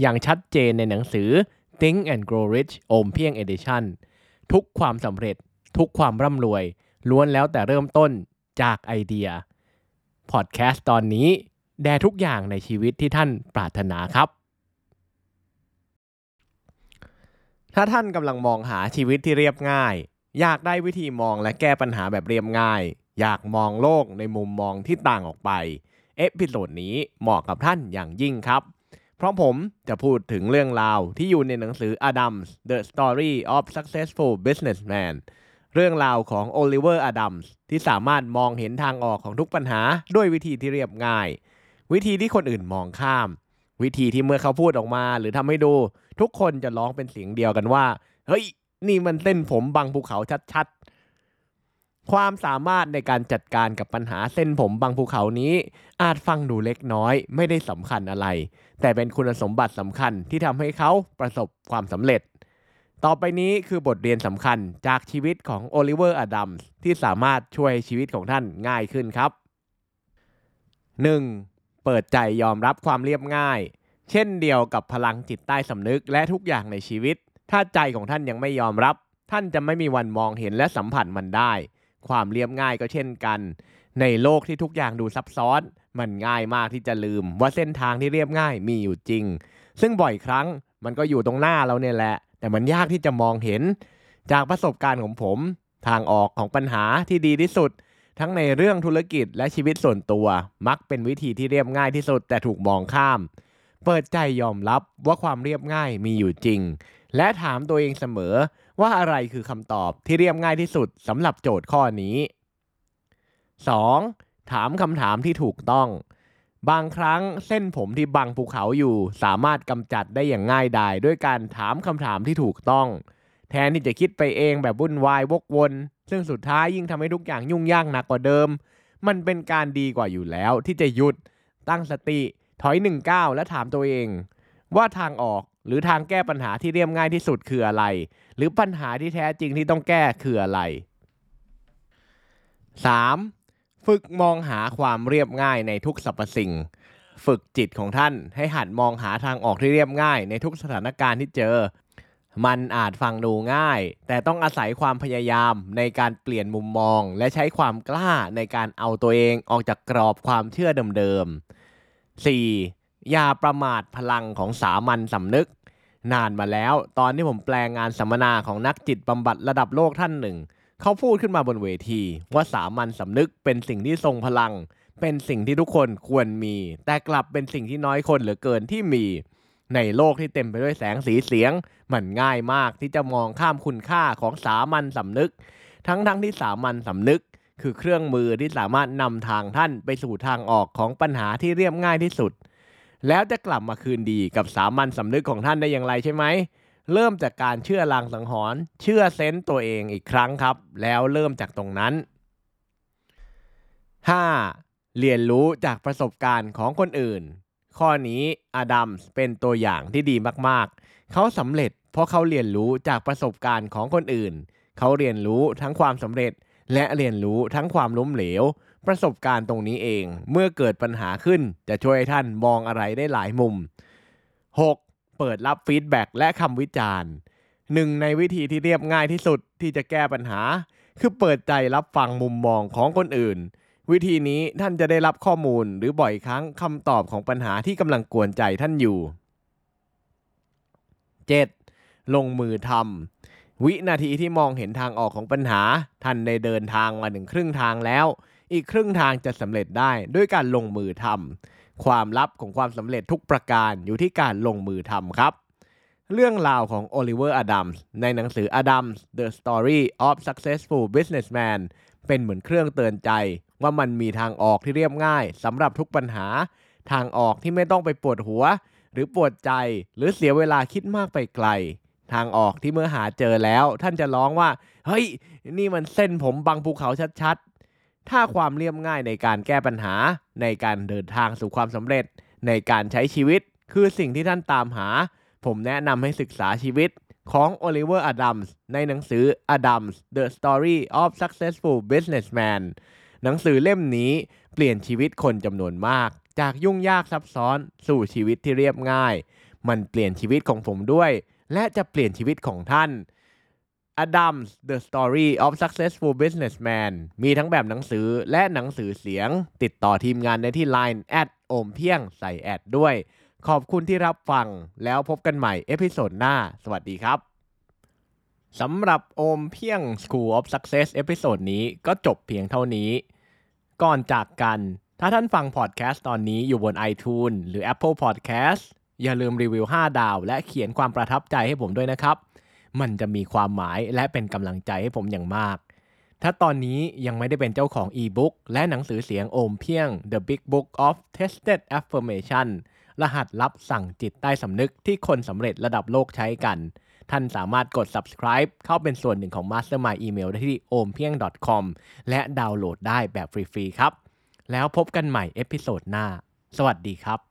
อย่างชัดเจนในหนังสือ Think and Grow Rich โอมเพียง Edition ทุกความสำเร็จ ทุกความร่ำรวย ล้วนแล้วแต่เริ่มต้นจากไอเดีย พอดแคสต์ตอนนี้ แด่ทุกอย่างในชีวิตที่ท่านปรารถนาครับ ถ้าท่านกำลังมองหาชีวิตที่เรียบง่าย อยากได้วิธีมองและแก้ปัญหาแบบเรียบง่าย อยากมองโลกในมุมมองที่ต่างออกไป episode นี้เหมาะกับท่านอย่างยิ่งครับ เพราะผมจะพูดถึงเรื่องราวที่อยู่ในหนังสือ Adams The Story of Successful Businessman เรื่องราวของโอลิเวอร์อดัมส์ที่สามารถมองเห็นทางออกของทุกปัญหาด้วยวิธีที่เรียบง่าย วิธีที่คนอื่นมองข้าม วิธีที่เมื่อเขาพูดออกมาหรือทำให้ดู ทุกคนจะร้องเป็นเสียงเดียวกันว่า เฮ้ย นี่มันเส้นผมบังภูเขาชัด ความสามารถในการจัดการกับปัญหาเส้นผมบังภูเขานี้ อาจฟังดูเล็กน้อย ไม่ได้สำคัญอะไร แต่เป็นคุณสมบัติสำคัญที่ทำให้เขาประสบความสำเร็จ ต่อไปนี้คือบทเรียนสำคัญจากชีวิตของโอลิเวอร์อดัมส์ที่สามารถช่วยชีวิตของท่านง่ายขึ้นครับ 1. เปิดใจยอมรับความเรียบง่าย เช่นเดียวกับพลังจิตใต้สำนึกและทุกอย่างในชีวิต ถ้าใจของท่านยังไม่ยอมรับ ท่านจะไม่มีวันมองเห็นและสัมผัสมันได้ ความเรียบง่ายก็เช่นกัน ในโลกที่ทุกอย่างดูซับซ้อน มันง่ายมากที่จะลืม ว่าเส้นทางที่เรียบง่ายมีอยู่จริง ซึ่งบ่อยครั้งมันก็อยู่ตรงหน้าเราเนี่ยแหละ แต่มันยากที่จะมองเห็น จากประสบการณ์ของผม ทางออกของปัญหาที่ดีที่สุด ทั้งในเรื่องธุรกิจและชีวิตส่วนตัว มักเป็นวิธีที่เรียบง่ายที่สุด แต่ถูกมองข้าม เปิดใจยอมรับว่าความเรียบง่ายมีอยู่จริง และถามตัวเองเสมอ ว่าอะไรคือคำตอบที่เรียบง่ายที่สุดสำหรับโจทย์ข้อนี้ 2. ถามคำถามที่ถูกต้อง บางครั้งเส้นผมที่บังภูเขาอยู่ สามารถกำจัดได้อย่างง่ายดายด้วยการถามคำถามที่ถูกต้อง แทนที่จะคิดไปเองแบบวุ่นวายวกวน ซึ่งสุดท้ายยิ่งทำให้ทุกอย่างยุ่งยากหนักกว่าเดิม มันเป็นการดีกว่าอยู่แล้วที่จะหยุด ตั้งสติ ถอยหนึ่งก้าวและถามตัวเอง ว่าทางออก หรือทางแก้ปัญหาที่เรียบง่ายที่สุดคืออะไร หรือปัญหาที่แท้จริงที่ต้องแก้คืออะไร 3. ฝึกมองหาความเรียบง่ายในทุกสรรพสิ่ง ฝึกจิตของท่านให้หัดมองหาทางออกที่เรียบง่ายในทุกสถานการณ์ที่เจอ มันอาจฟังดูง่าย แต่ต้องอาศัยความพยายามในการเปลี่ยนมุมมอง และใช้ความกล้าในการเอาตัวเองออกจากกรอบความเชื่อเดิมๆ 4. อย่าประมาทพลังของสามัญสำนึก นานมาแล้ว ตอนที่ผมแปลงงานสัมมนาของนักจิตบำบัดระดับโลกท่านหนึ่ง เขาพูดขึ้นมาบนเวที ว่าสามัญสำนึกเป็นสิ่งที่ทรงพลัง เป็นสิ่งที่ทุกคนควรมี แต่กลับเป็นสิ่งที่น้อยคนเหลือเกินที่มี ในโลกที่เต็มไปด้วยแสงสีเสียง มันง่ายมากที่จะมองข้ามคุณค่าของสามัญสำนึก ทั้งๆทที่สามัญสำนึก คือเครื่องมือที่สามารถนำทางท่านไปสู่ทางออกของปัญหาที่เรียบง่ายที่สุด แล้วจะกลับมาคืนดีกับสามัญสำนึกของท่านได้อย่างไรใช่ไหม เริ่มจากการเชื่อลางสังหรณ์เชื่อเซนต์ตัวเองอีกครั้งครับ แล้วเริ่มจากตรงนั้น 5. เรียนรู้จากประสบการณ์ของคนอื่น ข้อนี้อดัมเป็นตัวอย่างที่ดีมากๆ เขาสำเร็จเพราะเขาเรียนรู้จากประสบการณ์ของคนอื่น เขาเรียนรู้ทั้งความสำเร็จและเรียนรู้ทั้งความล้มเหลว ประสบการณ์ตรงนี้เอง เมื่อเกิดปัญหาขึ้นจะช่วยให้ท่านมองอะไรได้หลายมุม 6. เปิดรับฟีดแบ็กและคำวิจารณ์หนึ่งในวิธีที่เรียบง่ายที่สุดที่จะแก้ปัญหา คือเปิดใจรับฟังมุมมองของคนอื่น วิธีนี้ท่านจะได้รับข้อมูลหรือบ่อยครั้งคำตอบของปัญหาที่กำลังกวนใจท่านอยู่ 7. ลงมือทำวินาทีที่มองเห็นทางออกของปัญหา ท่านได้เดินทางมาถึงครึ่งทางแล้ว อีกครึ่งทางจะสำเร็จได้ด้วยการลงมือทำความลับของความสำเร็จทุกประการอยู่ที่การลงมือทำครับ เรื่องราวของโอลิเวอร์อดัมส์ในหนังสือ Adams The Story of Successful Businessman เป็นเหมือนเครื่องเตือนใจว่ามันมีทางออกที่เรียบง่ายสำหรับทุกปัญหา ทางออกที่ไม่ต้องไปปวดหัว หรือปวดใจหรือเสียเวลาคิดมากไปไกล ทางออกที่เมื่อหาเจอแล้ว ท่านจะร้องว่า เฮ้ย นี่มันเส้นผมบังภูเขาชัด ถ้าความเรียบง่ายในการแก้ปัญหา ในการเดินทางสู่ความสำเร็จ ในการใช้ชีวิต คือสิ่งที่ท่านตามหา ผมแนะนำให้ศึกษาชีวิตของโอลิเวอร์อดัมส์ในหนังสือ Adams The Story of Successful Businessman หนังสือเล่มนี้เปลี่ยนชีวิตคนจำนวนมาก จากยุ่งยากซับซ้อนสู่ชีวิตที่เรียบง่าย มันเปลี่ยนชีวิตของผมด้วย และจะเปลี่ยนชีวิตของท่าน Adams The Story of Successful Businessman มีทั้งแบบหนังสือและหนังสือเสียง ติดต่อทีมงานได้ที่ Line แอดโอมเพียงใส่แอดด้วย ขอบคุณที่รับฟังแล้วพบกันใหม่ episode หน้า สวัสดีครับสำหรับโอมเพียง School of Success episode นี้ก็จบเพียงเท่านี้ ก่อนจากกัน ถ้าท่านฟังพอดแคสต์ตอนนี้อยู่บน iTunes หรือ Apple Podcast อย่าลืมรีวิว 5 ดาว และเขียนความประทับใจให้ผมด้วยนะครับ มันจะมีความหมายและเป็นกำลังใจให้ผมอย่างมาก ถ้าตอนนี้ยังไม่ได้เป็นเจ้าของอีบุ๊กและหนังสือเสียงโอมเพียง The Big Book of Tested Affirmation รหัสลับสั่งจิตใต้สำนึกที่คนสำเร็จระดับโลกใช้กัน ท่านสามารถกด subscribe เข้าเป็นส่วนหนึ่งของ Mastermind Email ได้ที่ o m p i e n g com และดาวน์โหลดได้แบบฟรีๆครับ แล้วพบกันใหม่ episode หน้า สวัสดีครับ